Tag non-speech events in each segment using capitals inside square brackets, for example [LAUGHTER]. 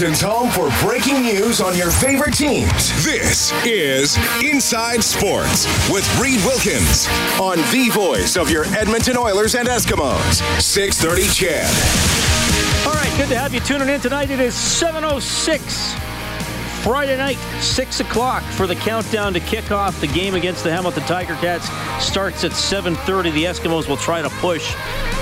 Edmonton's home for breaking news on your favorite teams. This is Inside Sports with Reid Wilkins on the voice of your Edmonton Oilers and Eskimos. 630 CHED. All right, good to have you tuning in tonight. It is 706. Friday night, 6 o'clock for the countdown to kick off. The game against the Hamilton Tiger Cats starts at 7.30. The Eskimos will try to push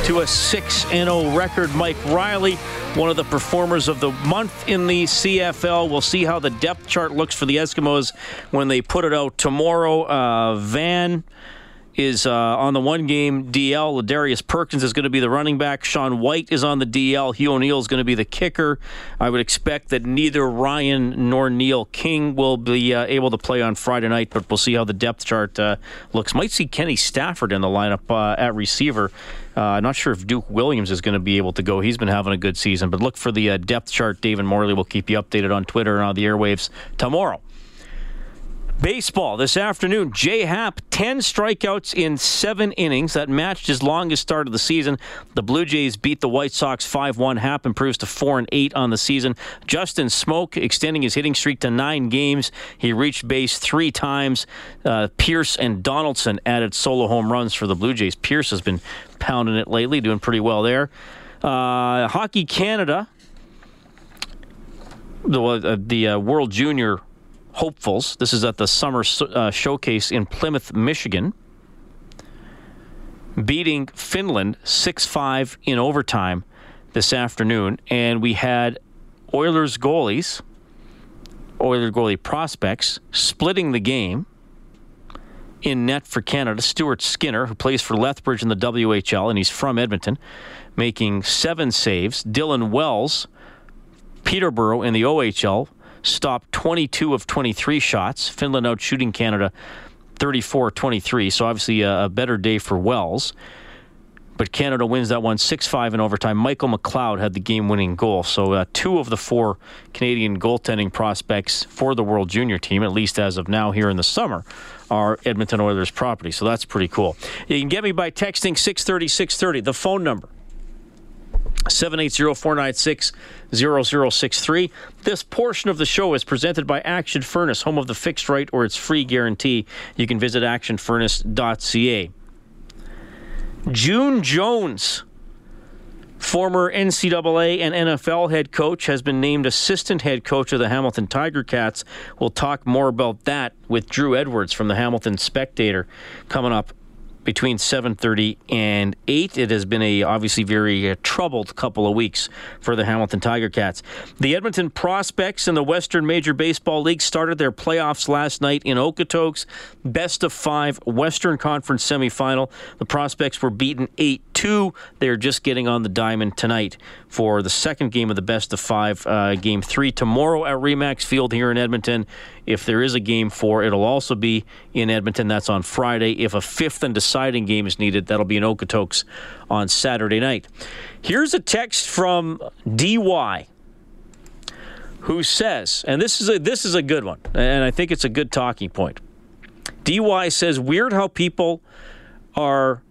to a 6-0 record. Mike Reilly, one of the performers of the month in the CFL. We'll see how the depth chart looks for the Eskimos when they put it out tomorrow. Uh, Van is uh, on the one game DL. Darius Perkins is going to be the running back. Sean White is on the DL. Hugh O'Neill is going to be the kicker. I would expect that neither Ryan nor Neil King will be uh, able to play on Friday night, but we'll see how the depth chart uh, looks. Might see Kenny Stafford in the lineup uh, at receiver. Uh, not sure if Duke Williams is going to be able to go. He's been having a good season, but look for the uh, depth chart. David Morley will keep you updated on Twitter and on the airwaves tomorrow. Baseball this afternoon. Jay Happ, 10 strikeouts in seven innings. That matched his longest start of the season. The Blue Jays beat the White Sox 5 1. Happ improves to 4 and 8 on the season. Justin Smoak extending his hitting streak to nine games. He reached base three times. Uh, Pearce and Donaldson added solo home runs for the Blue Jays. Pearce has been pounding it lately, doing pretty well there. Uh, Hockey Canada, the, uh, the uh, World Junior hopefuls. This is at the summer uh, showcase in Plymouth, Michigan, beating Finland 6 5 in overtime this afternoon. And we had Oilers goalies, Oilers goalie prospects, splitting the game in net for Canada. Stuart Skinner, who plays for Lethbridge in the WHL, and he's from Edmonton, making seven saves. Dylan Wells, Peterborough in the OHL, stopped 22 of 23 shots. Finland out shooting Canada 34 23. So obviously a, a, better day for Wells. But Canada wins that one 6 5 in overtime. Michael McLeod had the game winning goal. So uh, two of the four Canadian goaltending prospects for the World Junior team, at least as of now here in the summer, are Edmonton Oilers property. So that's pretty cool. You can get me by texting 630 630, the phone number 780-496-0063. This portion of the show is presented by Action Furnace, home of the fixed right or its free guarantee. You can visit actionfurnace.ca. June Jones, former NCAA and NFL head coach, has been named assistant head coach of the Hamilton Tiger Cats. We'll talk more about that with Drew Edwards from the Hamilton Spectator coming up between 7:30 and 8. It has been a obviously very uh, troubled couple of weeks for the Hamilton Tiger Cats. The Edmonton Prospects in the Western Major Baseball League started their playoffs last night in Okotoks. Best of 5 Western Conference semifinal. The Prospects were beaten 8-2. They're just getting on the diamond tonight for the second game of the best of 5 uh, game 3 tomorrow at Remax Field here in Edmonton. If there is a game four, it'll also be in Edmonton. That's on Friday. If a fifth and deciding game is needed, that'll be in Okotoks on Saturday night. Here's a text from DY who says, and this is a this is a good one, and I think it's a good talking point. DY says, weird how people are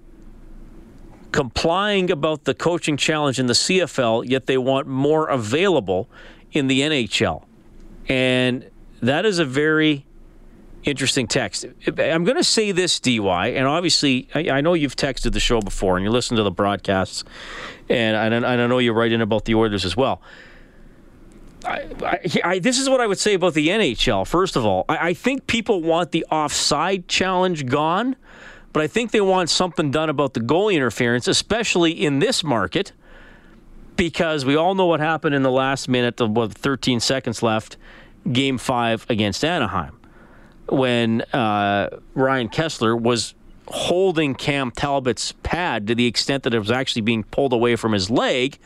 complying about the coaching challenge in the CFL, yet they want more available in the NHL. And that is a very interesting text. I'm going to say this, DY, and obviously, I, I, know you've texted the show before and you listen to the broadcasts, and I, and I know you write in about the Oilers as well. I, I, this is what I would say about the NHL. First of all, I, think people want the offside challenge gone, but I think they want something done about the goalie interference, especially in this market, because we all know what happened in the last minute of what 13 seconds left Game Five against Anaheim when uh, Ryan Kesler was holding Cam Talbot's pad to the extent that it was actually being pulled away from his leg.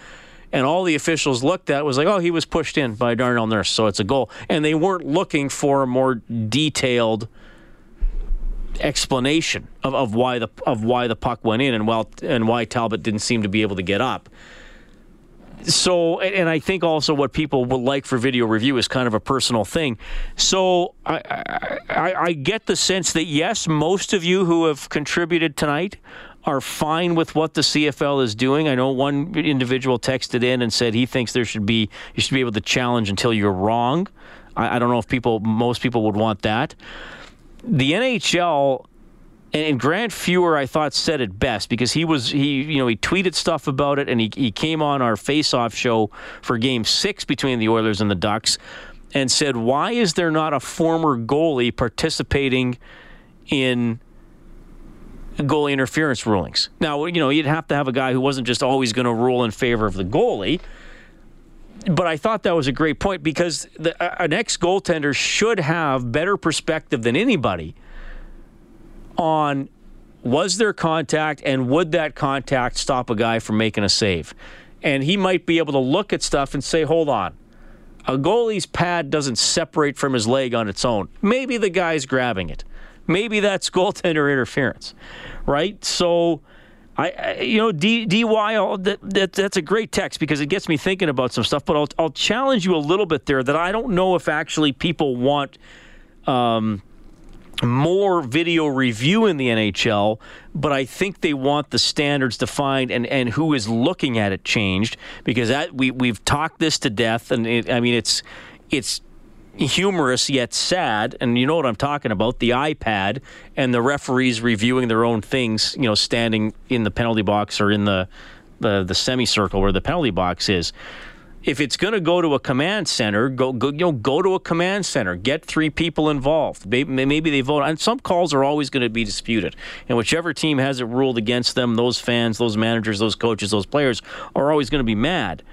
And all the officials looked at was like, oh, he was pushed in by Darnell Nurse, so it's a goal. And they weren't looking for a more detailed explanation of, of why the of why the puck went in and well and why Talbot didn't seem to be able to get up so, and I think also what people would like for video review is kind of a personal thing. So, I, I, I get the sense that yes, most of you who have contributed tonight are fine with what the CFL is doing. I know one individual texted in and said he thinks there should be you should be able to challenge until you're wrong. I, I don't know if people most people would want that. The NHL and Grant Fuhr, I thought, said it best because he was he you know he tweeted stuff about it and he he came on our face-off show for Game Six between the Oilers and the Ducks and said, "Why is there not a former goalie participating in?" goalie interference rulings. Now, you know, you'd have to have a guy who wasn't just always going to rule in favor of the goalie. But I thought that was a great point because the, an ex goaltender should have better perspective than anybody on was there contact and would that contact stop a guy from making a save? And he might be able to look at stuff and say, hold on, a goalie's pad doesn't separate from his leg on its own. Maybe the guy's grabbing it. Maybe that's [LAUGHS] goaltender interference, right? So, I, you know, D, DY, that, that, that's a great text because it gets me thinking about some stuff. But I'll, I'll challenge you a little bit there that I don't know if actually people want. Um, more video review in the NHL, but I think they want the standards defined and, and who is looking at it changed because that we we've talked this to death, and it, I mean it's it's humorous yet sad, and you know what I'm talking about the iPad and the referees reviewing their own things, you know, standing in the penalty box or in the the, the semicircle where the penalty box is. If it's going to go to a command center, go, go you know go to a command center. Get three people involved. Maybe, maybe they vote. And some calls are always going to be disputed. And whichever team has it ruled against them, those fans, those managers, those coaches, those players are always going to be mad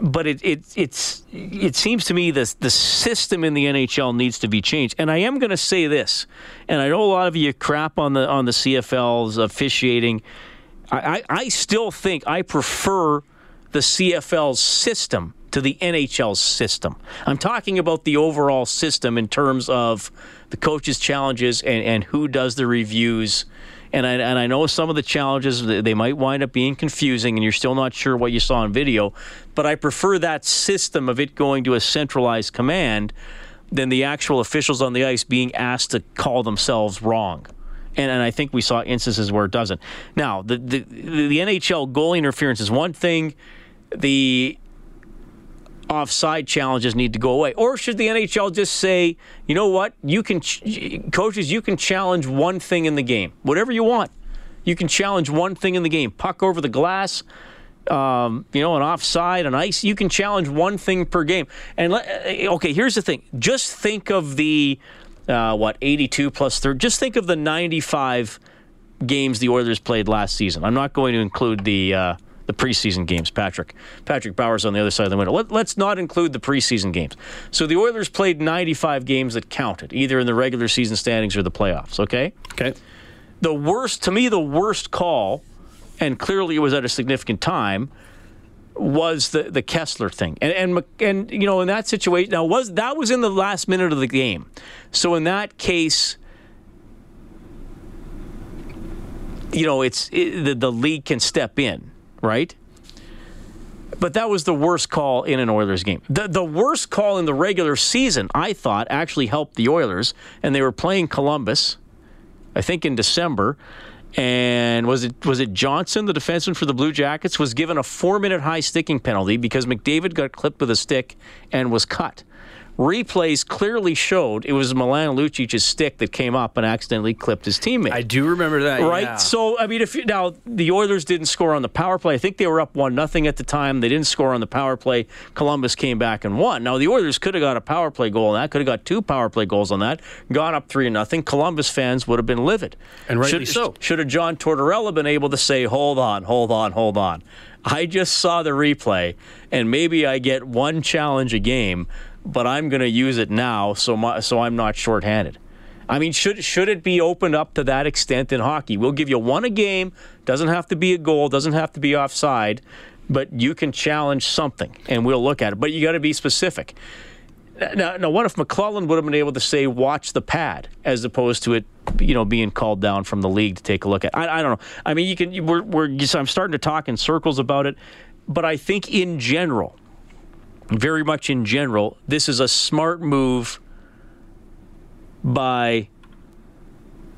but it, it it's it seems to me the the system in the NHL needs to be changed. And I am going to say this, and I know a lot of you crap on the on the CFL's officiating. I, I, I still think I prefer the CFL's system to the NHL's system. I'm talking about the overall system in terms of the coaches' challenges and, and who does the reviews. And I, and I know some of the challenges they might wind up being confusing and you're still not sure what you saw in video but I prefer that system of it going to a centralized command than the actual officials on the ice being asked to call themselves wrong. And, and I think we saw instances where it doesn't. Now the, the, the NHL goal interference is one thing the offside challenges need to go away? Or should the NHL just say, you know what, you can, ch- coaches, you can challenge one thing in the game, whatever you want. You can challenge one thing in the game, puck over the glass, um, you know, an offside, an ice. You can challenge one thing per game. And let, uh, okay, here's the thing: just think of the uh, what 82 plus third. Just think of the 95 games the Oilers played last season. I'm not going to include the. Uh, the preseason games, Patrick. Patrick Bauer's on the other side of the window. Let, us not include the preseason games. So the Oilers played 95 games that counted, either in the regular season standings or the playoffs, okay? Okay. The worst, to me, the worst call, and clearly it was at a significant time, was the, the Kesler thing. And, and, and, you know, in that situation, now, was that was in the last minute of the game. So in that case, you know, it's it, the, the league can step in right? But that was the worst call in an Oilers game. The, the worst call in the regular season, I thought, actually helped the Oilers, and they were playing Columbus, I think in December. And was it was it Johnson, the defenseman for the Blue Jackets, was given a four minute high sticking penalty because McDavid got clipped with a stick and was cut replays clearly showed it was Milan Lucic's stick that came up and accidentally clipped his teammate. I do remember that. Right. Yeah. So I mean, if you, now the Oilers didn't score on the power play, I think they were up one nothing at the time. They didn't score on the power play. Columbus came back and won. Now the Oilers could have got a power play goal on that. Could have got two power play goals on that. Gone up three nothing. Columbus fans would have been livid. And rightly should, so. Should have John Tortorella been able to say, "Hold on, hold on, hold on." I just saw the replay, and maybe I get one challenge a game but I'm going to use it now so my, so I'm not shorthanded. I mean, should should it be opened up to that extent in hockey? We'll give you one a game. Doesn't have to be a goal. Doesn't have to be offside, but you can challenge something, and we'll look at it. But you got to be specific. Now, now, what if McLellan would have been able to say, "Watch the pad," as opposed to it, you know, being called down from the league to take a look at? I, I don't know. I mean, you can. We're, we're. I'm starting to talk in circles about it, but I think in general, very much in general, this is a smart move by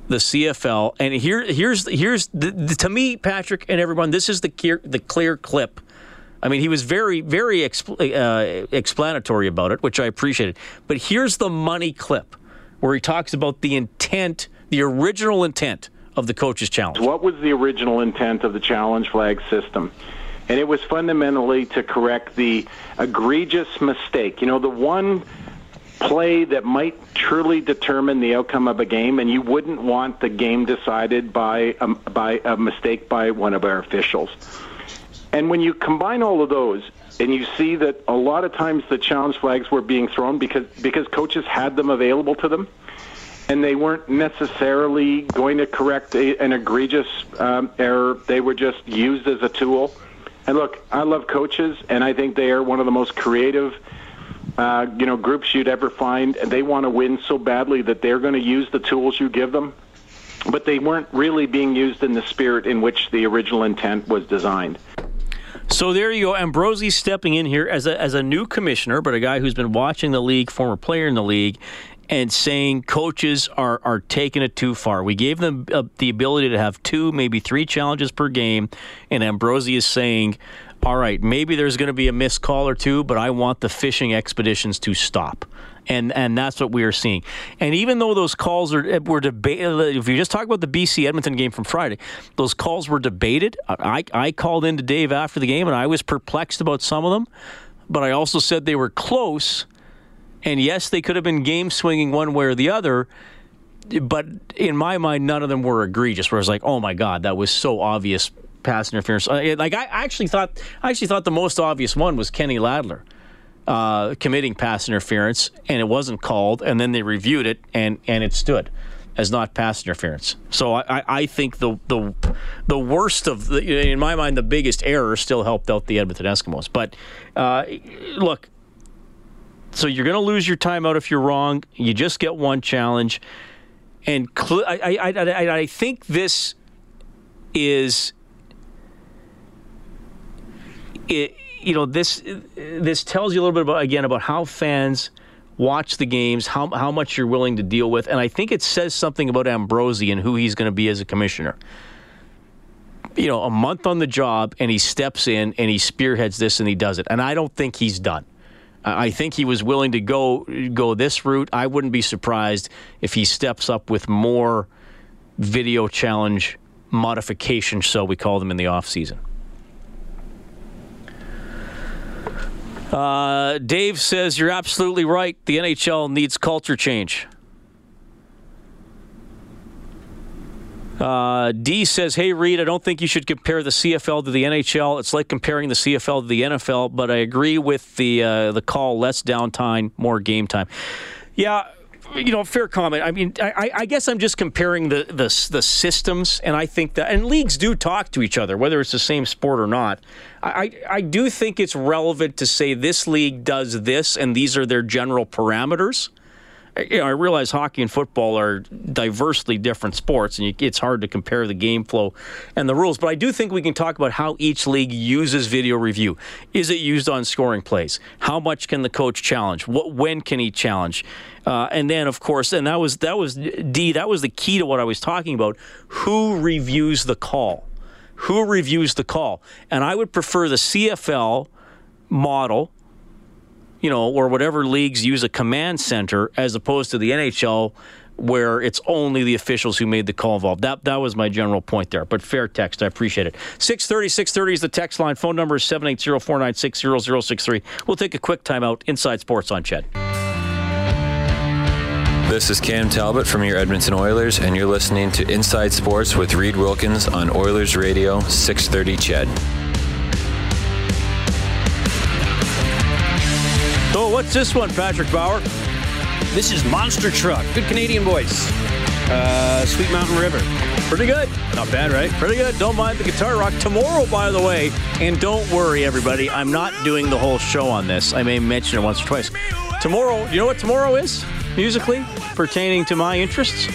the CFL. And here, here's here's the, the, to me, Patrick and everyone. This is the clear, the clear clip. I mean, he was very, very expl- uh, explanatory about it, which I appreciated. But here's the money clip where he talks about the intent, the original intent of the coach's challenge. What was the original intent of the challenge flag system? And it was fundamentally to correct the egregious mistake. You know, the one play that might truly determine the outcome of a game, and you wouldn't want the game decided by a, by a mistake by one of our officials. And when you combine all of those, and you see that a lot of times the challenge flags were being thrown because because coaches had them available to them, and they weren't necessarily going to correct a, an egregious um, error. They were just used as a tool. And look, I love coaches, and I think they are one of the most creative uh, you know, groups you'd ever find, they want to win so badly that they're going to use the tools you give them. But they weren't really being used in the spirit in which the original intent was designed. So there you go. Ambrosie stepping in here as a, as a new commissioner, but a guy who's been watching the league, former player in the league, and saying coaches are, are taking it too far. We gave them uh, the ability to have two, maybe three challenges per game, and Ambrosie is saying, all right, maybe there's going to be a missed call or two, but I want the fishing expeditions to stop. And and that's what we are seeing. And even though those calls are were debated, if you just talk about the BC Edmonton game from Friday, those calls were debated. I, I called in to Dave after the game, and I was perplexed about some of them, but I also said they were close. And yes, they could have been game swinging one way or the other but in my mind, none of them were egregious. Where I was like, "Oh my God, that was so obvious pass interference. Uh, like I actually thought, I actually thought the most obvious one was Kenny Ladler uh, committing pass interference, and it wasn't called. And then they reviewed it, and and it stood as not pass interference. So I, I think the the the worst of the, in my mind, the biggest error still helped out the Edmonton Eskimos. But uh, look, so you're going to lose your timeout if you're wrong. You just get one challenge, and cl- I, I, I, I think this is it, you know, this this tells you a little bit about again about how fans watch the games, how how much you're willing to deal with, and I think it says something about Ambrosie and who he's going to be as a commissioner. You know, a month on the job, and he steps in and he spearheads this and he does it, and I don't think he's done. I think he was willing to go go this route. I wouldn't be surprised if he steps up with more video challenge modifications, so we call them in the off season. Uh, Dave says you're absolutely right. The NHL needs culture change. Uh, D says, "Hey Reid, I don't think you should compare the CFL to the NHL. It's like comparing the CFL to the NFL, but I agree with the uh, the call: less downtime, more game time." Yeah, you know, fair comment. I mean, I, I, guess I'm just comparing the, the the systems, and I think that and leagues do talk to each other, whether it's the same sport or not. I I do think it's relevant to say this league does this, and these are their general parameters you know, I realize hockey and football are diversely different sports, and you, it's hard to compare the game flow and the rules. But I do think we can talk about how each league uses video review. Is it used on scoring plays? How much can the coach challenge? What when can he challenge? Uh, and then, of course, and that was that was D. That was the key to what I was talking about. Who reviews the call? Who reviews the call? And I would prefer the CFL model you know, or whatever leagues use a command center as opposed to the NHL where it's only the officials who made the call involved. That that was my general point there. But fair text, I appreciate it. 630, 630 is the text line. Phone number is 780-496-0063. We'll take a quick timeout. Inside Sports on Ched. This is Cam Talbot from your Edmonton Oilers, and you're listening to Inside Sports with Reid Wilkins on Oilers Radio 630 Ched. So, what's this one, Patrick Bauer? This is Monster Truck. Good Canadian voice. Uh, Sweet Mountain River. Pretty good. Not bad, right? Pretty good. Don't mind the guitar rock. Tomorrow, by the way, and don't worry, everybody, I'm not doing the whole show on this. I may mention it once or twice. Tomorrow, you know what tomorrow is, musically, pertaining to my interests?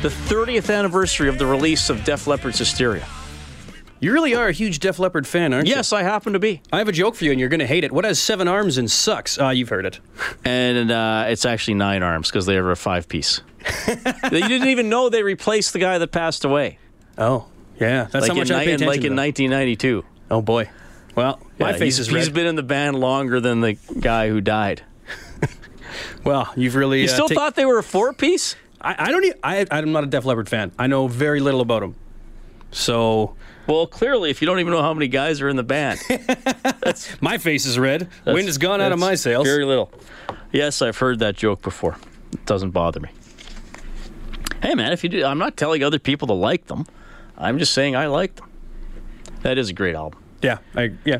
The 30th anniversary of the release of Def Leppard's Hysteria. You really are a huge Def Leppard fan, aren't you? Yes, I happen to be. I have a joke for you, and you're going to hate it. What has seven arms and sucks? Ah, you've heard it. And uh, it's actually nine arms because they are a five piece. [LAUGHS] you didn't even know they replaced the guy that passed away. Oh, yeah. That's like how much in, I attention like in 1992. Oh boy. Well, my Yeah, face he's, is red. he's been in the band longer than the guy who died. [LAUGHS] well, you've really. You uh, still take- thought they were a four piece? I, I don't. I'm not a Def Leppard fan. I know very little about them. So Well, clearly, if you don't even know how many guys are in the band, [LAUGHS] my face is red. Wind has gone out of my sails. Very little. Yes, I've heard that joke before. It doesn't bother me. Hey, man, if you do, I'm not telling other people to like them. I'm just saying I like them. That is a great album. Yeah. I, yeah.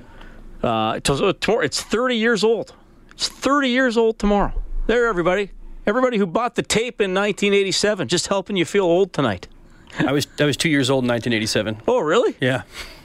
Uh, it's, it's 30 years old. It's 30 years old tomorrow. There, everybody. Everybody who bought the tape in 1987, just helping you feel old tonight. I was I was two years old in 1987. Oh, really? Yeah.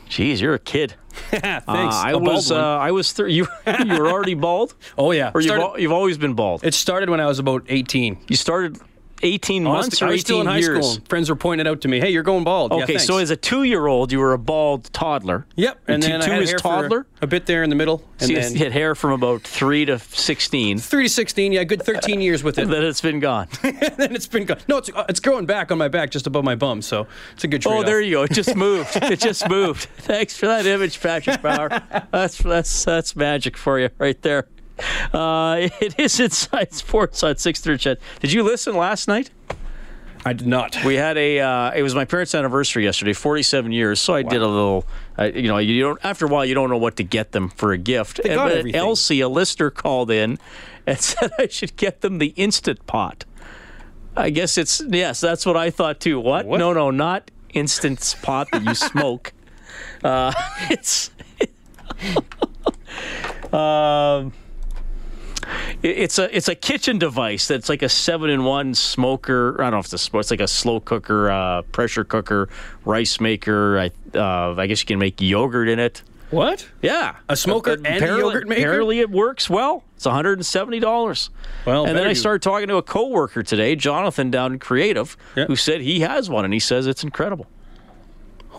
Jeez, you're a kid. [LAUGHS] Thanks. Uh, I was. Uh. I was. Thir- you. [LAUGHS] you were already bald, oh yeah. or you've, al- you've always been bald. it started when I was about 18. You started 18 months Honestly, or I 18 was still in high years. school. Friends were pointing out to me, "Hey, you're going bald." Yeah, Okay, thanks. so as a two-year-old, you were a bald toddler. Yep. And two- then two I had is hair for toddler? a bit there in the middle, and So you then hit hair from about three to 16. three to 16. Yeah, good 13 years with it. [LAUGHS] Then it's been gone. [LAUGHS] then it's been gone. No, it's uh, it's growing back on my back, just above my bum. So it's a good trade. Oh, there you go. It just moved. [LAUGHS] It just moved. Thanks for that image, Patrick Bauer. That's that's that's magic for you right there. Uh, [LAUGHS] it is Inside Sports on 630 Did you listen last night? I did not. We had a. Uh, it was my parents' anniversary yesterday, 47 years. So I did a little. Uh, you know, you don't. After a while, you don't know what to get them for a gift. They got everything. Elsie, a listener, called in and [LAUGHS] said I should get them the instant pot. I guess it's yes. That's what I thought too. What? What? No, no, not instant pot that you [LAUGHS] smoke. uh, it's. um. It- It's a it's a kitchen device that's like a seven in one smoker. I don't know if it's a. It's like a slow cooker, uh, pressure cooker, rice maker. I uh, I guess you can make yogurt in it. What? Yeah, A smoker and a apparently, yogurt maker? Apparently, it works well. It's one hundred and seventy dollars. Well, and then I do. started talking to a coworker today, Jonathan down in Creative, Yeah. who said he has one, and he says it's incredible.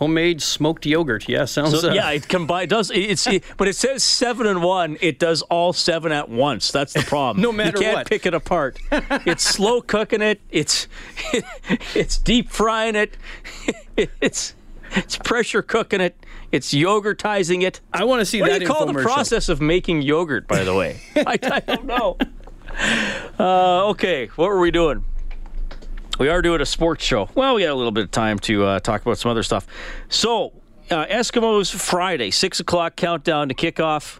Homemade smoked yogurt. Yeah, sounds. So uh, yeah, it combine does it's it, but it says seven and one. It does all seven at once. That's the problem. [LAUGHS] No matter you can't what. pick it apart. it's slow cooking it. It's [LAUGHS] it's deep frying it. [LAUGHS] It's it's pressure cooking it. It's yogurtizing it. I want to see What that do you call the infomercial. process of making yogurt? By the way, I, I don't know. Uh, okay, what were we doing? We are doing a sports show. Well, we got a little bit of time to uh, talk about some other stuff. So, uh, Eskimos Friday, six o'clock countdown to kickoff,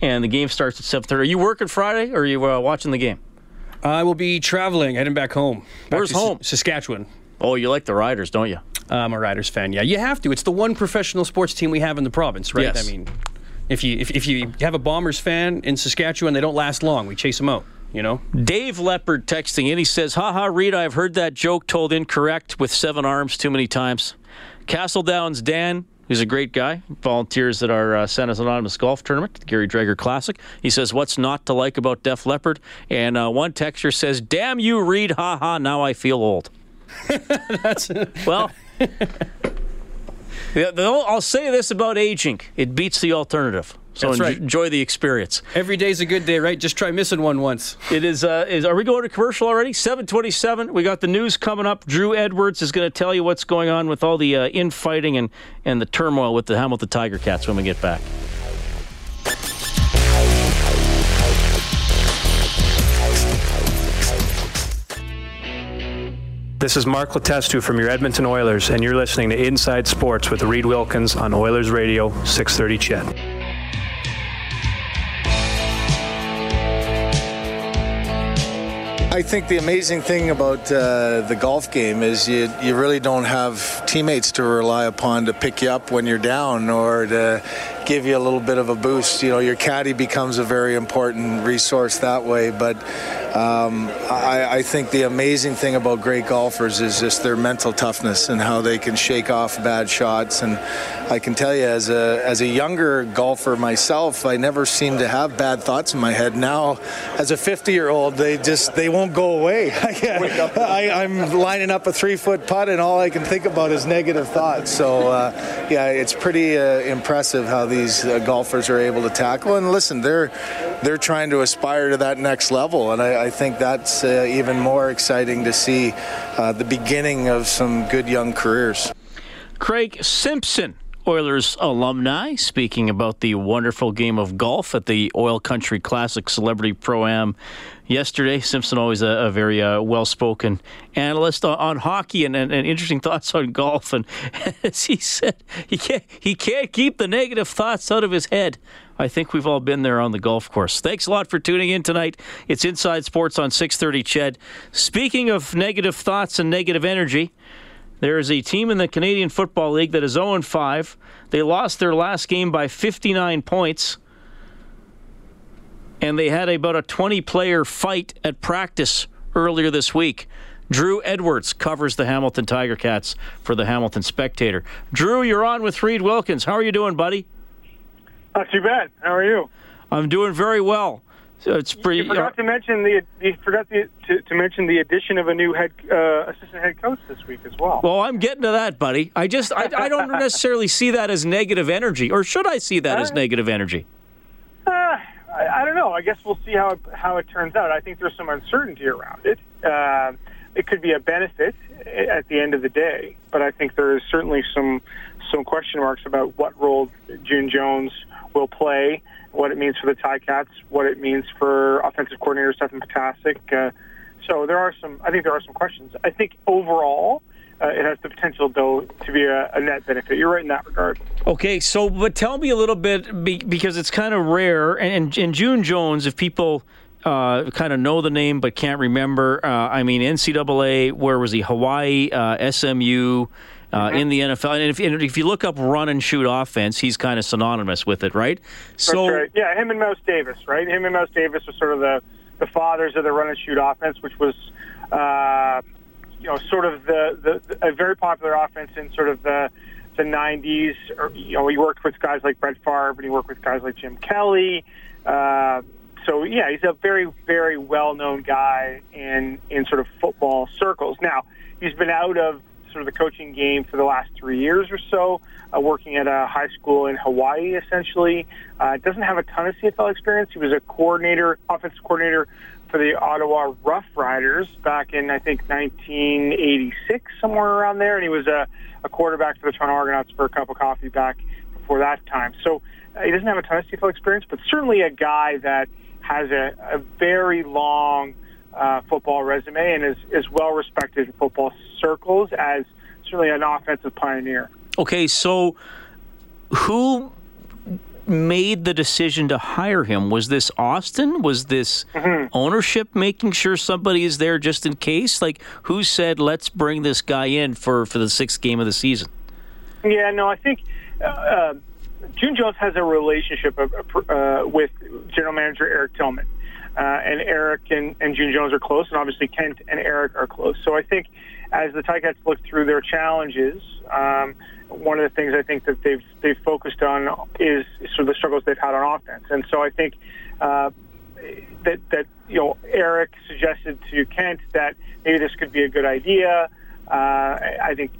and the game starts at seven thirty. Are you working Friday, or are you uh, watching the game? I will be traveling, heading back home. Back Where's to S- home? Saskatchewan. Oh, you like the Riders, don't you? I'm a Riders fan. Yeah, you have to. It's the one professional sports team we have in the province, right? Yes. I mean, if you if, if you have a Bombers fan in Saskatchewan, they don't last long. We chase them out. You know. Dave Leopard texting in. He says, "Haha, Reid, I've heard that joke told incorrect with seven arms too many times." Castle Downs Dan, who's a great guy, volunteers at our uh, Santa's Anonymous Golf Tournament, the Gary Drager Classic. He says, "What's not to like about Def Leppard?" And uh, one texter says, "Damn you, Reid! Haha, now I feel old." [LAUGHS] That's Well. [LAUGHS] I'll say this about aging: it beats the alternative. So That's right. enjoy the experience. every day's a good day, right? Just try missing one once. It is, uh, is. Are we going to commercial already? Seven twenty-seven. We got the news coming up. Drew Edwards is going to tell you what's going on with all the uh, infighting and and the turmoil with the Hamilton Tiger Cats when we get back. This is Mark Letestu from your Edmonton Oilers, and you're listening to Inside Sports with Reid Wilkins on Oilers Radio 630 Ched. I think the amazing thing about uh, the golf game is you, you really don't have teammates to rely upon to pick you up when you're down or to give you a little bit of a boost. You know, your caddy becomes a very important resource that way. But Um, I, I, think the amazing thing about great golfers is just their mental toughness and how they can shake off bad shots. And I can tell you, as a as a younger golfer myself, I never seemed to have bad thoughts in my head. Now, as a 50 year old, they just they won't go away. [LAUGHS] I, am lining up a three foot putt, and all I can think about is negative thoughts. So, uh, yeah, it's pretty uh, impressive how these uh, golfers are able to tackle. And listen, they're they're trying to aspire to that next level, and I, I think that's uh, even more exciting to see uh, the beginning of some good young careers. Craig Simpson Oilers alumni speaking about the wonderful game of golf at the Oil Country Classic Celebrity Pro Am yesterday. Simpson always a, a very uh, well spoken analyst on, on hockey and, and, and, interesting thoughts on golf. And [LAUGHS] as he said, he can't he can't keep the negative thoughts out of his head. I think we've all been there on the golf course. Thanks a lot for tuning in tonight. It's Inside Sports on 6:30. Ched. Speaking of negative thoughts and negative energy. There is a team in the Canadian Football League that is 0 5. They lost their last game by 59 points. And they had about a 20 player fight at practice earlier this week. Drew Edwards covers the Hamilton Tiger Cats for the Hamilton Spectator. Drew, you're on with Reid Wilkins. How are you doing, buddy? Not too bad. How are you? I'm doing very well. So it's pretty. You forgot uh, to mention the you forgot the, to, to mention the addition of a new head uh, assistant head coach this week as well. Well, I'm getting to that, buddy. I just I, I don't [LAUGHS] necessarily see that as negative energy, or should I see that uh, as negative energy? Uh, I, I, don't know. I guess we'll see how it, how it turns out. I think there's some uncertainty around it. Uh, it could be a benefit at the end of the day, but I think there is certainly some some question marks about what role June Jones will play what it means for the Ticats, what it means for offensive coordinator Stefan Ptaszek. Uh, so there are some, I think there are some questions. I think overall, uh, it has the potential, though, to be a, a, net benefit. You're right in that regard. Okay, so but tell me a little bit be, because it's kind of rare. And, and June Jones, if people uh, kind of know the name but can't remember, uh, I mean NCAA, where was he? Hawaii, uh, SMU uh, mm-hmm. in the NFL. And if, and if, you look up run and shoot offense, he's kind of synonymous with it, right? So right. yeah, him and Mouse Davis, right? Him and Mouse Davis are sort of the the fathers of the run and shoot offense, which was. Uh, you know, sort of the, the, the a very popular offense in sort of the the 90s. Or, you know, he worked with guys like Brett Favre, and he worked with guys like Jim Kelly. Uh, so yeah, he's a very, very well-known guy in in sort of football circles. Now he's been out of sort of the coaching game for the last three years or so, uh, working at a high school in Hawaii, essentially. Uh, doesn't have a ton of CFL experience. He was a coordinator, offensive coordinator for the Ottawa Rough Riders back in, I think, 1986, somewhere around there. And he was a, a quarterback for the Toronto Argonauts for a cup of coffee back before that time. So uh, he doesn't have a ton of CFL experience, but certainly a guy that has a, a very long uh, football resume and is, is well respected in football circles as certainly an offensive pioneer. Okay, so who made the decision to hire him? Was this Austin? Was this mm-hmm. ownership making sure somebody is there just in case? Like, who said, let's bring this guy in for, for the sixth game of the season? Yeah, no, I think uh, uh June Jones has a relationship uh, uh, with general manager Eric Tillman. Uh, and Eric and, and June Jones are close, and obviously Kent and Eric are close. So I think as the Ticats look through their challenges, um, one of the things I think that they've they've focused on is sort of the struggles they've had on offense. And so I think uh, that that you know Eric suggested to Kent that maybe this could be a good idea. Uh, I think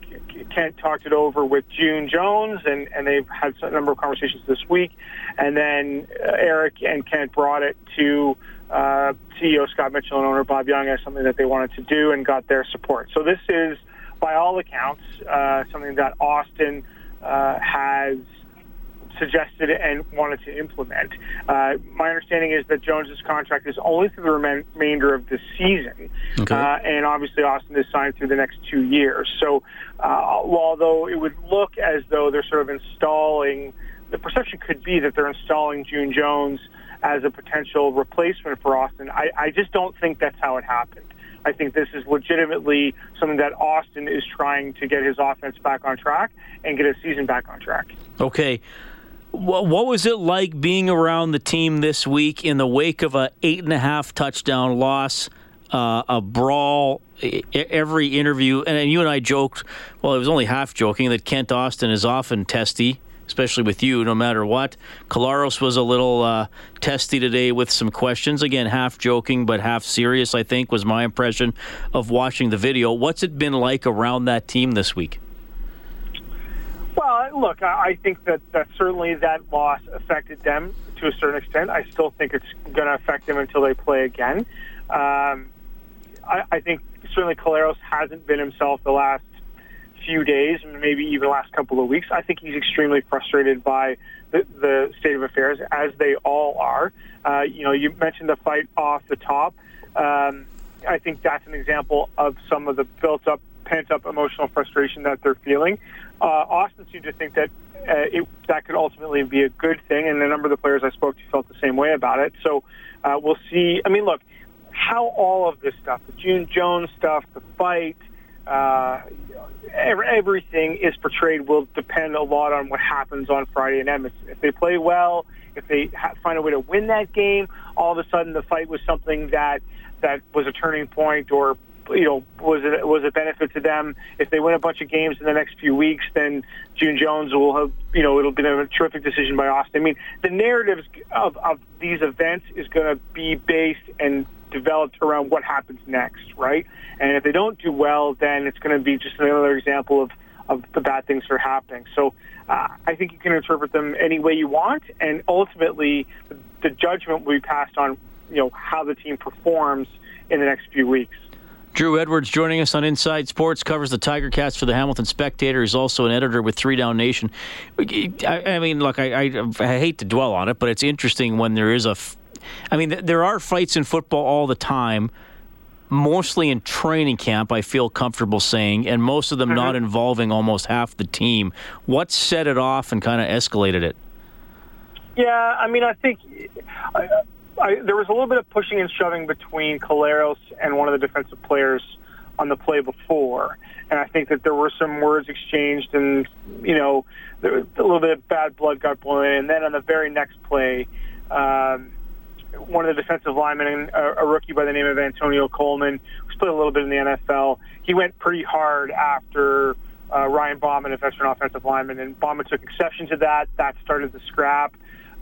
Kent talked it over with June Jones, and, and they've had a number of conversations this week. And then uh, Eric and Kent brought it to uh, CEO Scott Mitchell and owner Bob Young as something that they wanted to do and got their support. So this is, by all accounts, uh, something that Austin uh, has suggested and wanted to implement. Uh, my understanding is that Jones's contract is only through the remainder of the season, okay. uh, and obviously Austin is signed through the next two years. So, uh, although it would look as though they're sort of installing, the perception could be that they're installing June Jones as a potential replacement for Austin. I, I just don't think that's how it happened. I think this is legitimately something that Austin is trying to get his offense back on track and get his season back on track. Okay. what, was it like being around the team this week in the wake of a eight and a half touchdown loss, uh, a brawl, every interview, and you and I joked, well, it was only half joking that Kent Austin is often testy especially with you, no matter what. Collaros was a little uh, testy today with some questions. Again, half joking, but half serious, I think, was my impression of watching the video. What's it been like around that team this week? Well, look, I think that, that certainly that loss affected them to a certain extent. I still think it's going to affect them until they play again. Um, I, I think certainly Collaros hasn't been himself the last few days, and maybe even last couple of weeks. I think he's extremely frustrated by the, the state of affairs, as they all are. Uh, you know, you mentioned the fight off the top. Um, I think that's an example of some of the built-up, pent-up emotional frustration that they're feeling. Uh, Austin seemed to think that uh, it, that could ultimately be a good thing, and a number of the players I spoke to felt the same way about it. So uh, we'll see. I mean, look, how all of this stuff, the June Jones stuff, the fight, uh, everything is portrayed will depend a lot on what happens on Friday in Edmonton. If they play well, if they ha- find a way to win that game, all of a sudden the fight was something that that was a turning point or you know was it was a benefit to them. If they win a bunch of games in the next few weeks, then June Jones will have you know it'll be a terrific decision by Austin. I mean, the narratives of, of these events is going to be based and developed around what happens next, right? And if they don't do well, then it's going to be just another example of, of the bad things that are happening. So uh, I think you can interpret them any way you want, and ultimately the, judgment will be passed on, you know, how the team performs in the next few weeks. Drew Edwards joining us on Inside Sports covers the Tiger Cats for the Hamilton Spectator. He's also an editor with Three Down Nation. I, I mean, look, I, I, I, hate to dwell on it, but it's interesting when there is a. I mean, there are fights in football all the time mostly in training camp, I feel comfortable saying, and most of them mm-hmm. not involving almost half the team. What set it off and kind of escalated it? Yeah, I mean, I think I, I, there was a little bit of pushing and shoving between Collaros and one of the defensive players on the play before. And I think that there were some words exchanged and, you know, there, was a little bit of bad blood got boiling. And then on the very next play, um, one of the defensive linemen, a, a rookie by the name of Antonio Coleman, who's played a little bit in the NFL. He went pretty hard after uh, Ryan Bomben, a veteran offensive lineman, and Bomben took exception to that. That started the scrap,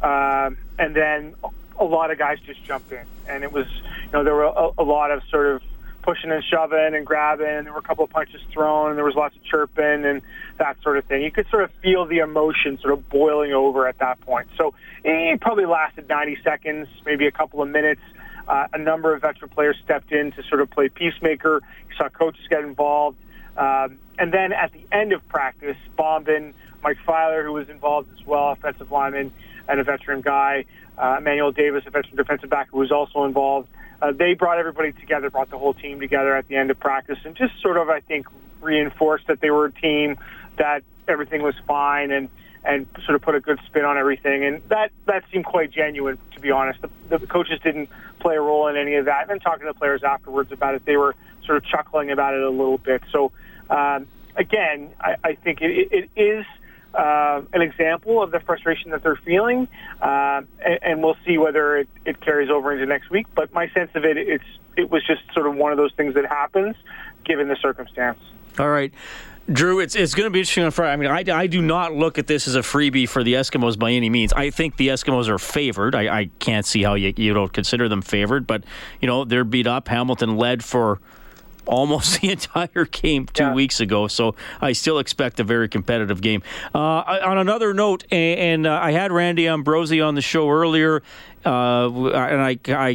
um, and then a lot of guys just jumped in, and it was, you know, there were a, a lot of sort of pushing and shoving and grabbing. And there were a couple of punches thrown, and there was lots of chirping and that sort of thing. You could sort of feel the emotion sort of boiling over at that point. So it probably lasted 90 seconds, maybe a couple of minutes. Uh, a number of veteran players stepped in to sort of play peacemaker. You saw coaches get involved. Um, and then at the end of practice, Bomben, Mike Filer, who was involved as well, offensive lineman and a veteran guy, uh, Emmanuel Davis, a veteran defensive back who was also involved, uh, they brought everybody together, brought the whole team together at the end of practice, and just sort of, I think, reinforced that they were a team, that everything was fine, and and sort of put a good spin on everything. And that that seemed quite genuine, to be honest. The, the coaches didn't play a role in any of that. And then talking to the players afterwards about it, they were sort of chuckling about it a little bit. So um, again, I, I think it, it is uh, an example of the frustration that they're feeling, uh, and, and, we'll see whether it, it, carries over into next week. But my sense of it, it's it was just sort of one of those things that happens given the circumstance. All right. Drew, it's it's going to be interesting on Friday. I mean, I, I do not look at this as a freebie for the Eskimos by any means. I think the Eskimos are favored. I, I can't see how you, you don't consider them favored, but, you know, they're beat up. Hamilton led for almost [LAUGHS] the entire game two yeah. weeks ago. So I still expect a very competitive game. Uh, on another note, and, and uh, I had Randy Ambrosie on the show earlier. Uh, and I, I,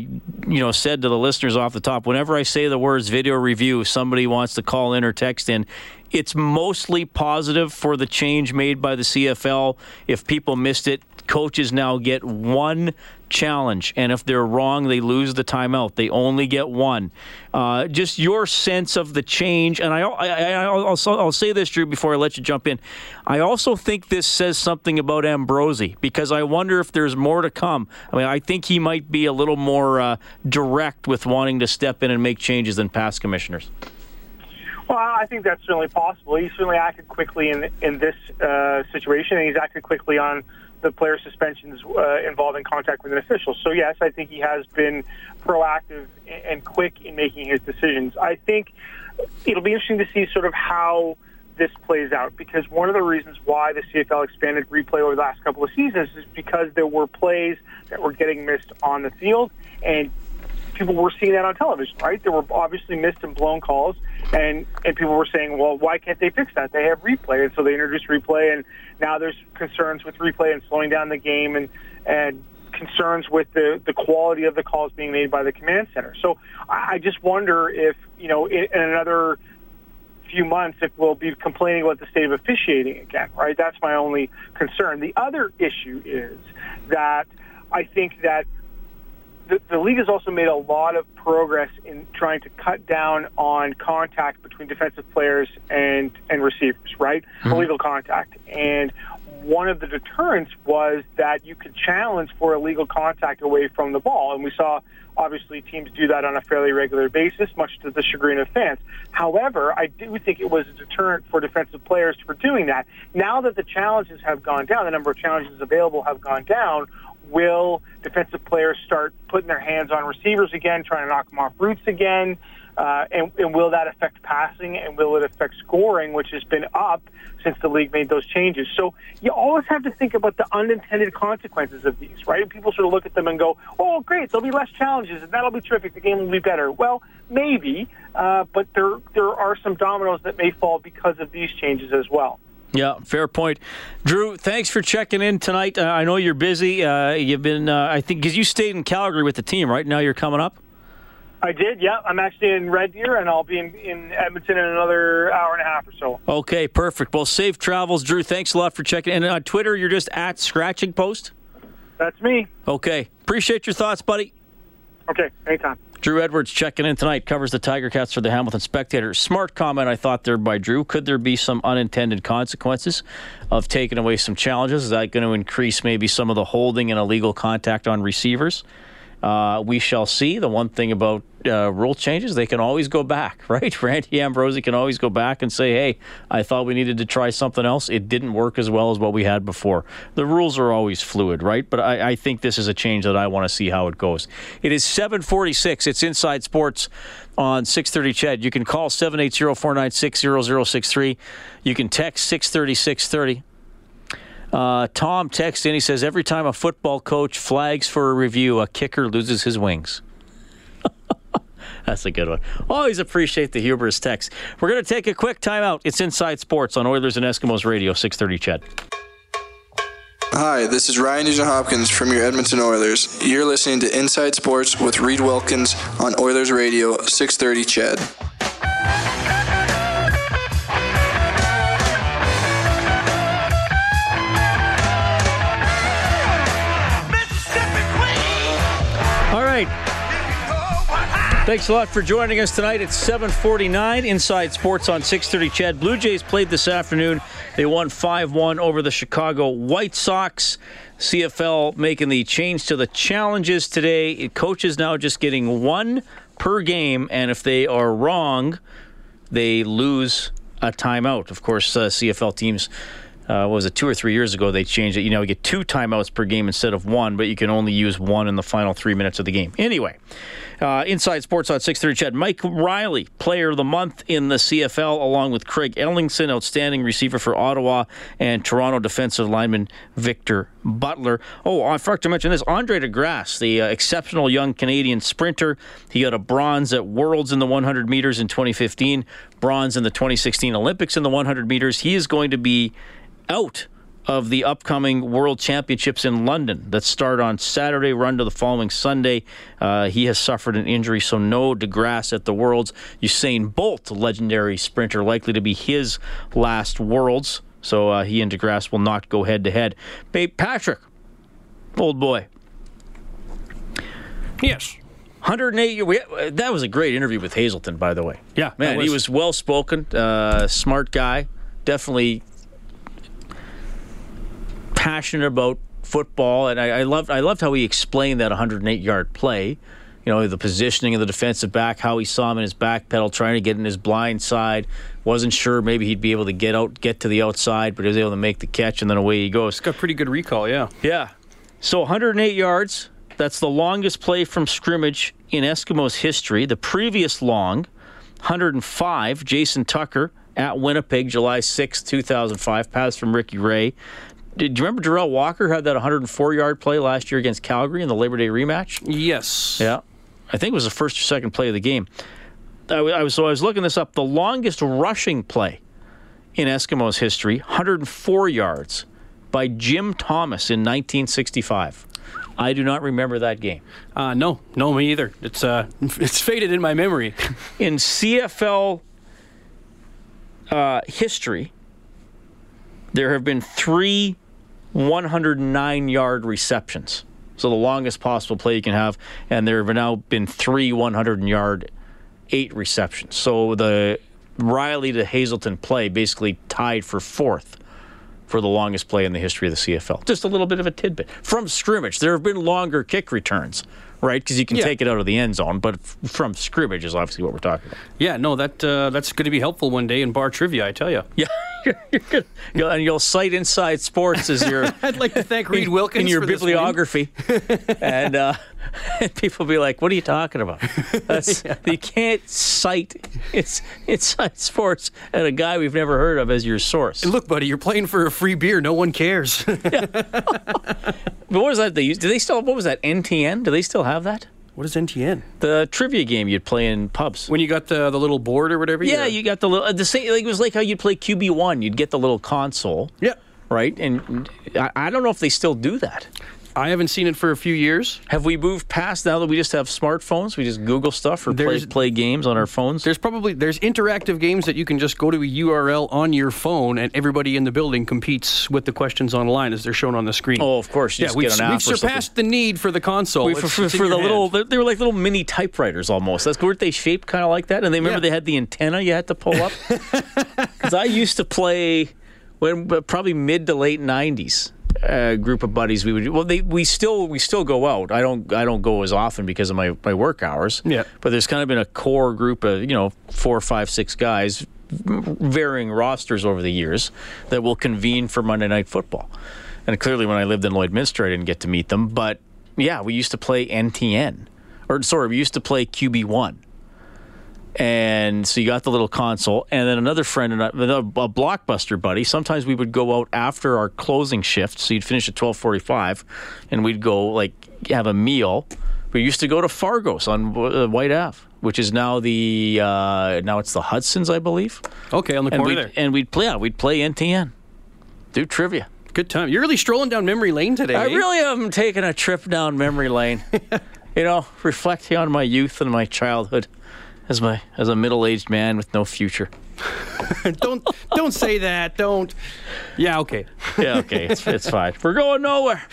you know, said to the listeners off the top, whenever I say the words video review, somebody wants to call in or text in. It's mostly positive for the change made by the CFL. If people missed it, coaches now get one challenge, and if they're wrong, they lose the timeout. They only get one. Uh, just your sense of the change, and I, I, will I'll say this, Drew, before I let you jump in. I also think this says something about Ambrosie because I wonder if there's more to come. I mean, I think he might be a little more uh, direct with wanting to step in and make changes than past commissioners. Well, I think that's certainly possible. He certainly acted quickly in in this uh, situation, and he's acted quickly on the player suspensions uh, involving contact with an official. So yes, I think he has been proactive and quick in making his decisions. I think it'll be interesting to see sort of how this plays out because one of the reasons why the CFL expanded replay over the last couple of seasons is because there were plays that were getting missed on the field and people were seeing that on television, right? There were obviously missed and blown calls, and and people were saying, well, why can't they fix that? They have replay, and so they introduced replay, and now there's concerns with replay and slowing down the game, and and concerns with the the quality of the calls being made by the command center. So I just wonder if you know in, in another few months if we'll be complaining about the state of officiating again, right? That's my only concern. The other issue is that I think that the, the league has also made a lot of progress in trying to cut down on contact between defensive players and and receivers, right? Mm-hmm. Illegal contact. And one of the deterrents was that you could challenge for illegal contact away from the ball, and we saw obviously teams do that on a fairly regular basis, much to the chagrin of fans. However, I do think it was a deterrent for defensive players for doing that. Now that the challenges have gone down, the number of challenges available have gone down, will defensive players start putting their hands on receivers again, trying to knock them off routes again? Uh, and, and, will that affect passing and will it affect scoring, which has been up since the league made those changes? So you always have to think about the unintended consequences of these, right? People sort of look at them and go, "Oh, great, there'll be less challenges and that'll be terrific. The game will be better." Well, maybe, uh, but there there are some dominoes that may fall because of these changes as well. Yeah, fair point. Drew, thanks for checking in tonight. Uh, I know you're busy. Uh, you've been, uh, I think, because you stayed in Calgary with the team, right? Now you're coming up? I did, yeah. I'm actually in Red Deer, and I'll be in, in Edmonton in another hour and a half or so. Okay, perfect. Well, safe travels, Drew. Thanks a lot for checking in. And on Twitter, you're just at Scratching Post? That's me. Okay. Appreciate your thoughts, buddy. Okay, anytime. Drew Edwards checking in tonight, covers the Tiger Cats for the Hamilton Spectator. Smart comment, I thought, there by Drew. Could there be some unintended consequences of taking away some challenges? Is that going to increase maybe some of the holding and illegal contact on receivers? Uh, we shall see. The one thing about uh, rule changes, they can always go back, [LAUGHS] right? Randy Ambrosie can always go back and say, hey, I thought we needed to try something else. It didn't work as well as what we had before. The rules are always fluid, right? But I, I think this is a change that I want to see how it goes. It is 746. It's Inside Sports on 630 CHED. You can call 780-496-0063. You can text 630 630. Uh, Tom texts in. He says, Every time a football coach flags for a review, a kicker loses his wings. [LAUGHS] That's a good one. Always appreciate the humorous text. We're going to take a quick timeout. It's Inside Sports on Oilers and Eskimos Radio, 630 CHED. Hi, this is Ryan Nugent Hopkins from your Edmonton Oilers. You're listening to Inside Sports with Reid Wilkins on Oilers Radio, 630 CHED. Thanks a lot for joining us tonight. It's 7:49 Inside Sports on 6:30. CHED Blue Jays played this afternoon. They won 5-1 over the Chicago White Sox. CFL making the change to the challenges today. Coaches now just getting one per game, and if they are wrong, they lose a timeout. Of course, uh, CFL teams uh, was it two or three years ago they changed it. You know, you get two timeouts per game instead of one, but you can only use one in the final three minutes of the game. Anyway, uh, Inside Sports on 630 CHED. Mike Reilly, player of the month in the CFL, along with Greg Ellingson, outstanding receiver for Ottawa, and Toronto defensive lineman Victor Butler. Oh, I forgot to mention this. Andre De Grasse, the uh, exceptional young Canadian sprinter, he got a bronze at Worlds in the 100 meters in 2015, bronze in the 2016 Olympics in the 100 meters. He is going to be out of the upcoming World Championships in London that start on Saturday, run to the following Sunday. Uh, he has suffered an injury, so no De Grasse at the Worlds. Usain Bolt, legendary sprinter, likely to be his last Worlds. So uh, he and De Grasse will not go head to head. Babe Patrick, old boy. Yes. 108 we, that was a great interview with Hazelton, by the way. Yeah, man, was. he was well spoken, uh, smart guy. Definitely passionate about football, and I, I loved I loved how he explained that 108 yard play. you know, the positioning of the defensive back, how he saw him in his back pedal, trying to get in his blind side. Wasn't sure maybe he'd be able to get out, get to the outside, but he was able to make the catch, and then away he goes. Got pretty good recall, yeah. Yeah. So 108 yards. That's the longest play from scrimmage in Eskimos history. The previous long, 105, Jason Tucker at Winnipeg, July 6, 2005, pass from Ricky Ray. Did you remember Derel Walker had that 104 yard play last year against Calgary in the Labor Day rematch? Yes. Yeah. I think it was the first or second play of the game. I, I was, so I was looking this up. The longest rushing play in Eskimos history, 104 yards, by Jim Thomas in 1965. I do not remember that game. Uh, no, no, me either. It's uh, [LAUGHS] it's faded in my memory. [LAUGHS] in CFL uh, history, there have been three 109 yard receptions. So the longest possible play you can have, and there have now been three 100 yard eight receptions. So the Reilly to Hazelton play basically tied for fourth for the longest play in the history of the CFL. Just a little bit of a tidbit from scrimmage. There have been longer kick returns, right? Because you can Yeah. take it out of the end zone, but f- from scrimmage is obviously what we're talking about. yeah, no, that uh, that's going to be helpful one day in bar trivia. I tell you. [LAUGHS] Yeah. You'll, and you'll cite Inside Sports as your [LAUGHS] I'd like to thank Reid Wilkins in your for this win. bibliography, [LAUGHS] and, uh, and [LAUGHS] people will be like, "What are you talking about? [LAUGHS] That's, You can't cite it's Inside Sports and a guy we've never heard of as your source." Look, buddy, you're playing for a free beer. No one cares. [LAUGHS] But what was that they used? Do they still? What was that? NTN? Do they still have that? what is NTN? The trivia game you'd play in pubs. When you got the the little board or whatever. yeah, you got the little the same. Like, it was like how you'd play QB one. You'd get the little console. Yeah. Right, and I, I don't know if they still do that. I haven't seen it for a few years. Have we moved past now that we just have smartphones? We just Google stuff or play, play games on our phones. There's probably there's interactive games that you can just go to a URL on your phone, and everybody in the building competes with the questions online as they're shown on the screen. Oh, of course. Yeah, we've, get an app we've surpassed the need for the console. We- for, for, for the little, hand. they were like little mini typewriters almost. That's weren't they shaped kind of like that? And they remember Yeah. they had the antenna you had to pull up. [LAUGHS] [LAUGHS] Because I used to play when probably mid to late '90s. A group of buddies, we would well, they we still we still go out. I don't I don't go as often because of my my work hours. Yeah. but there's kind of been a core group of you know four, five, six guys, varying rosters over the years that will convene for Monday Night Football. And clearly, when I lived in Lloydminster, I didn't get to meet them. But yeah, we used to play NTN, or sorry, we used to play QB one. And so you got the little console, and then another friend and I, a blockbuster buddy. Sometimes we would go out after our closing shift, so you'd finish at twelve forty-five, and we'd go like have a meal. We used to go to Fargo's on uh, White Ave, which is now the uh, now it's the Hudsons, I believe. okay on the And corner we'd, there. and we'd play, yeah, we'd play NTN, do trivia. Good time. You're really strolling down memory lane today. I eh? really am taking a trip down memory lane. [LAUGHS] you know, reflecting on my youth and my childhood as my as a middle-aged man with no future. [LAUGHS] don't don't say that. Don't. Yeah. Okay. Yeah, okay, it's, it's fine. We're going nowhere.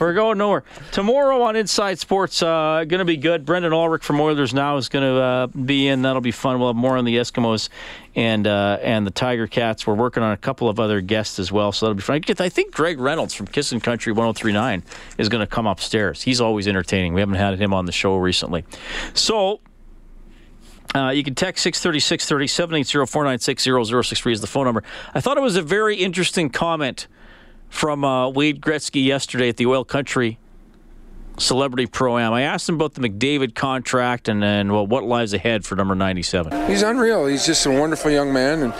We're going nowhere. Tomorrow on Inside Sports, uh, going to be good. Brendan Ulrich from Oilers Now is going to uh, be in. That'll be fun. We'll have more on the Eskimos and uh, and the Tiger Cats. We're working on a couple of other guests as well, so that'll be fun. I think Greg Reynolds from Kissin' Country 1039 is going to come upstairs. He's always entertaining. We haven't had him on the show recently. So uh, you can text 630 630 780 496 0063 is the phone number. I thought it was a very interesting comment from uh, Wayne Gretzky yesterday at the Oil Country Celebrity Pro Am. I asked him about the McDavid contract and then well, what lies ahead for number 97. He's unreal. He's just a wonderful young man, and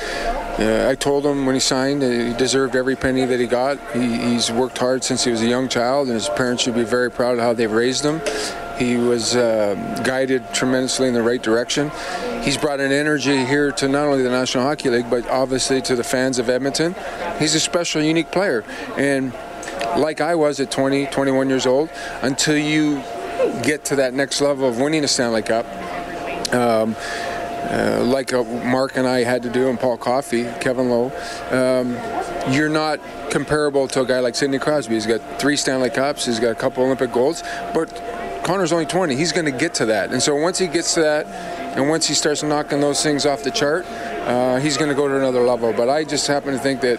I told him when he signed he deserved every penny that he got. He, he's worked hard since he was a young child, and his parents should be very proud of how they've raised him. He was uh, guided tremendously in the right direction. He's brought an energy here to not only the National Hockey League, but obviously to the fans of Edmonton. He's a special, unique player, and like I was at 20, 21 years old, until you get to that next level of winning a Stanley Cup. Um, uh, like uh, Mark and I had to do, and Paul Coffey, Kevin Lowe, um, you're not comparable to a guy like Sidney Crosby. He's got three Stanley Cups, he's got a couple Olympic golds, but Connor's only 20. He's going to get to that. And so once he gets to that, and once he starts knocking those things off the chart, uh, he's going to go to another level. But I just happen to think that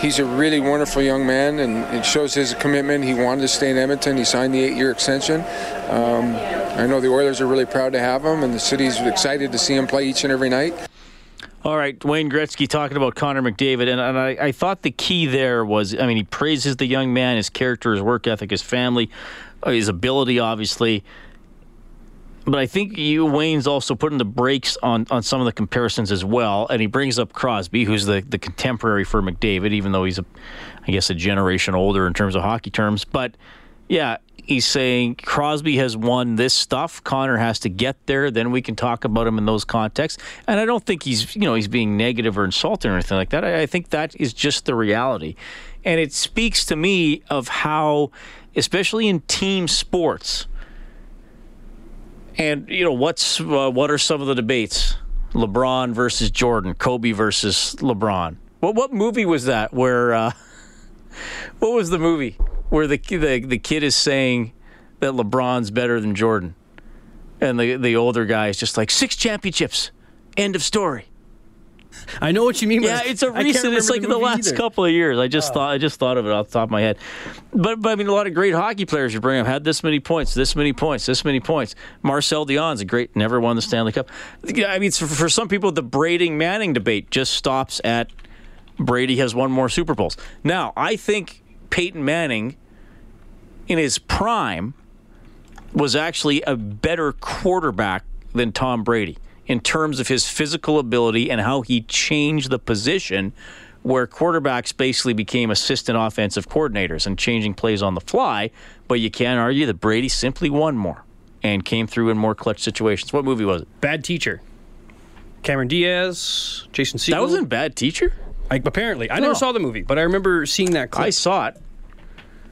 he's a really wonderful young man, and it shows his commitment. He wanted to stay in Edmonton. He signed the eight-year extension. Um, I know the Oilers are really proud to have him, and the city's excited to see him play each and every night. All right, Wayne Gretzky talking about Connor McDavid, and, and I, I, thought the key there was, I mean, he praises the young man, his character, his work ethic, his family, uh, his ability, obviously. But I think you, Wayne's also putting the brakes on, on some of the comparisons as well, and he brings up Crosby, who's the, the contemporary for McDavid, even though he's, a, I guess, a generation older in terms of hockey terms. But yeah, he's saying Crosby has won this stuff. Connor has to get there. Then we can talk about him in those contexts. And I don't think he's, you know, he's being negative or insulting or anything like that. I, I think that is just the reality. And it speaks to me of how, especially in team sports, and you know what's uh, what are some of the debates? LeBron versus Jordan, Kobe versus LeBron. What what movie was that? Where uh, [LAUGHS] what was the movie? where the, the the kid is saying that LeBron's better than Jordan, and the the older guy is just like six championships, end of story. I know what you mean. Yeah, it's a recent. It's like the, the last either. couple of years. I just oh. thought I just thought of it off the top of my head. But but I mean, a lot of great hockey players you bring up had this many points, this many points, this many points. Marcel Dionne's a great, never won the Stanley Cup. I mean, for some people, the Brady Manning debate just stops at Brady has won more Super Bowls. Now, I think Peyton Manning, in his prime, was actually a better quarterback than Tom Brady in terms of his physical ability and how he changed the position where quarterbacks basically became assistant offensive coordinators and changing plays on the fly. But you can't argue that Brady simply won more and came through in more clutch situations. What movie was it? Bad Teacher. Cameron Diaz, Jason Segel. That wasn't Bad Teacher? I, apparently, I never saw the movie, but I remember seeing that clip. I saw it.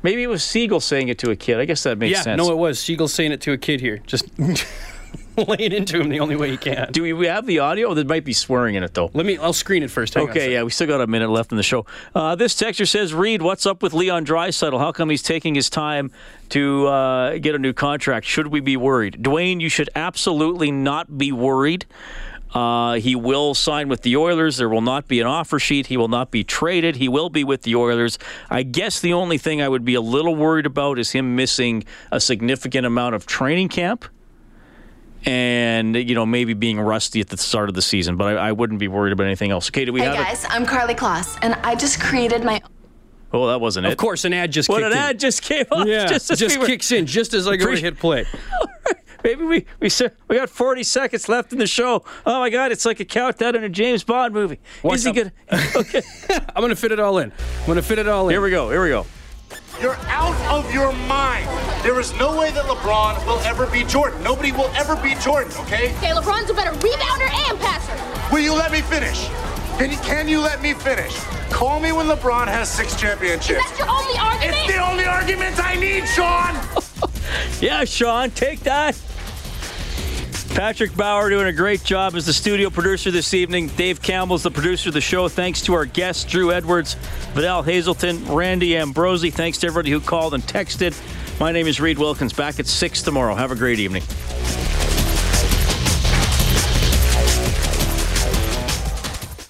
Maybe it was Segel saying it to a kid. I guess that makes yeah, sense. Yeah, no, it was Segel saying it to a kid here. Just [LAUGHS] [LAUGHS] laying into him the only way he can. Do we, we have the audio? There might be swearing in it though. Let me. I'll screen it first. Hang okay, yeah, we still got a minute left in the show. Uh, this texture says, "Reid, what's up with Leon Draisaitl? How come he's taking his time to uh, get a new contract? Should we be worried?" Dwayne, you should absolutely not be worried. Uh, he will sign with the Oilers. There will not be an offer sheet. He will not be traded. He will be with the Oilers. I guess the only thing I would be a little worried about is him missing a significant amount of training camp and you know maybe being rusty at the start of the season. But I, I wouldn't be worried about anything else. Okay, do we hey have? Hey guys, i am Karlie Kloss, and I just created my. Oh, that wasn't of it. Of course, an ad just what kicked an ad just came on. Yeah, just, just we kicks in just as I go to hit play. [LAUGHS] Maybe we we we got 40 seconds left in the show. Oh my God, it's like a countdown in a James Bond movie. What's Is he good? [LAUGHS] Okay, [LAUGHS] I'm gonna fit it all in. I'm gonna fit it all in. Here we go. Here we go. You're out of your mind. There is no way that LeBron will ever be Jordan. Nobody will ever be Jordan, okay? Okay, LeBron's a better rebounder and passer. Will you let me finish? Can you, can you let me finish? Call me when LeBron has six championships. Is that your only argument? It's the only argument I need, Sean. [LAUGHS] yeah, Sean, take that. Patrick Bauer doing a great job as the studio producer this evening. Dave Campbell's the producer of the show. Thanks to our guests, Drew Edwards, Vidal Hazelton, Randy Ambrosie. Thanks to everybody who called and texted. My name is Reid Wilkins. Back at 6 tomorrow. Have a great evening.